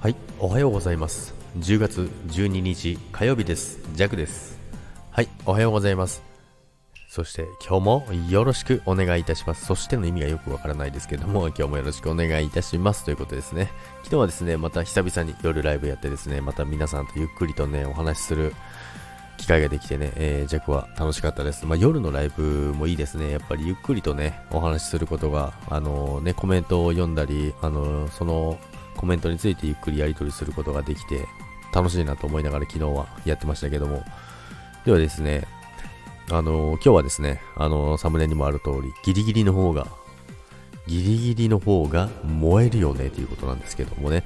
はい、おはようございます。10月12日火曜日です。ジャクです。はい、おはようございます。そして今日もよろしくお願いいたします。そしての意味がよくわからないですけども、今日もよろしくお願いいたしますということですね。昨日はですね、また久々に夜ライブやってですね、また皆さんとゆっくりとね、お話しする機会ができてね、えー、ジャクは楽しかったです。まあ、夜のライブもいいですね。やっぱりゆっくりとね、お話しすることが、あのね、コメントを読んだり、あのそのコメントについてゆっくりやり取りすることができて、楽しいなと思いながら昨日はやってましたけども。ではですね、あの今日はですね、あのサムネにもある通り、ギリギリの方が、ギリギリの方が燃えるよねということなんですけどもね、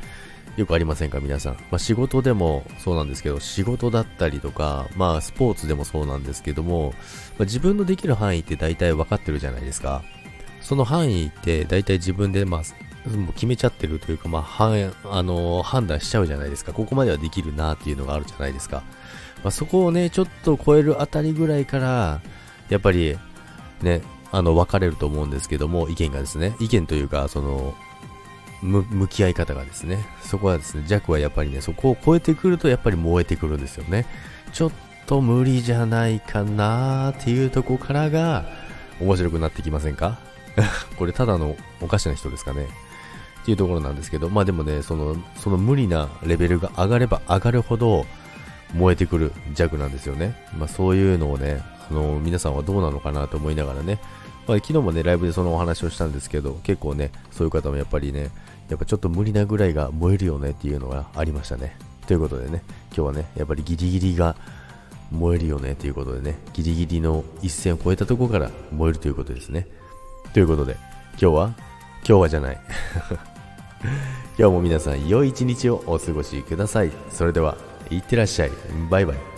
よくありませんか皆さん。まあ、仕事でもそうなんですけど、仕事だったりとか、まあスポーツでもそうなんですけども、まあ、自分のできる範囲って大体分かってるじゃないですか。その範囲って大体自分でまあ、もう決めちゃってるというか、まあ、はあの判断しちゃうじゃないですか。ここまではできるなっていうのがあるじゃないですか。まあ、そこをね、ちょっと超えるあたりぐらいから、やっぱり、ね、あの、分かれると思うんですけども、意見がですね、意見というか、その、向き合い方がですね、そこはですね、弱はやっぱりね、そこを超えてくると、やっぱり燃えてくるんですよね。ちょっと無理じゃないかなっていうとこからが、面白くなってきませんか？これただのおかしな人ですかねっていうところなんですけど、まあでもね、その、その無理なレベルが上がれば上がるほど燃えてくる弱なんですよね。まあそういうのをね、あの、皆さんはどうなのかなと思いながらね、まあ昨日もね、ライブでそのお話をしたんですけど、結構ね、そういう方もやっぱりね、やっぱちょっと無理なぐらいが燃えるよねっていうのがありましたね。ということでね、今日はね、やっぱりギリギリが燃えるよねということでね、ギリギリの一線を越えたところから燃えるということですね。ということで、今日は今日はじゃない。今日も皆さん良い一日をお過ごしください。それでは、いってらっしゃい。バイバイ。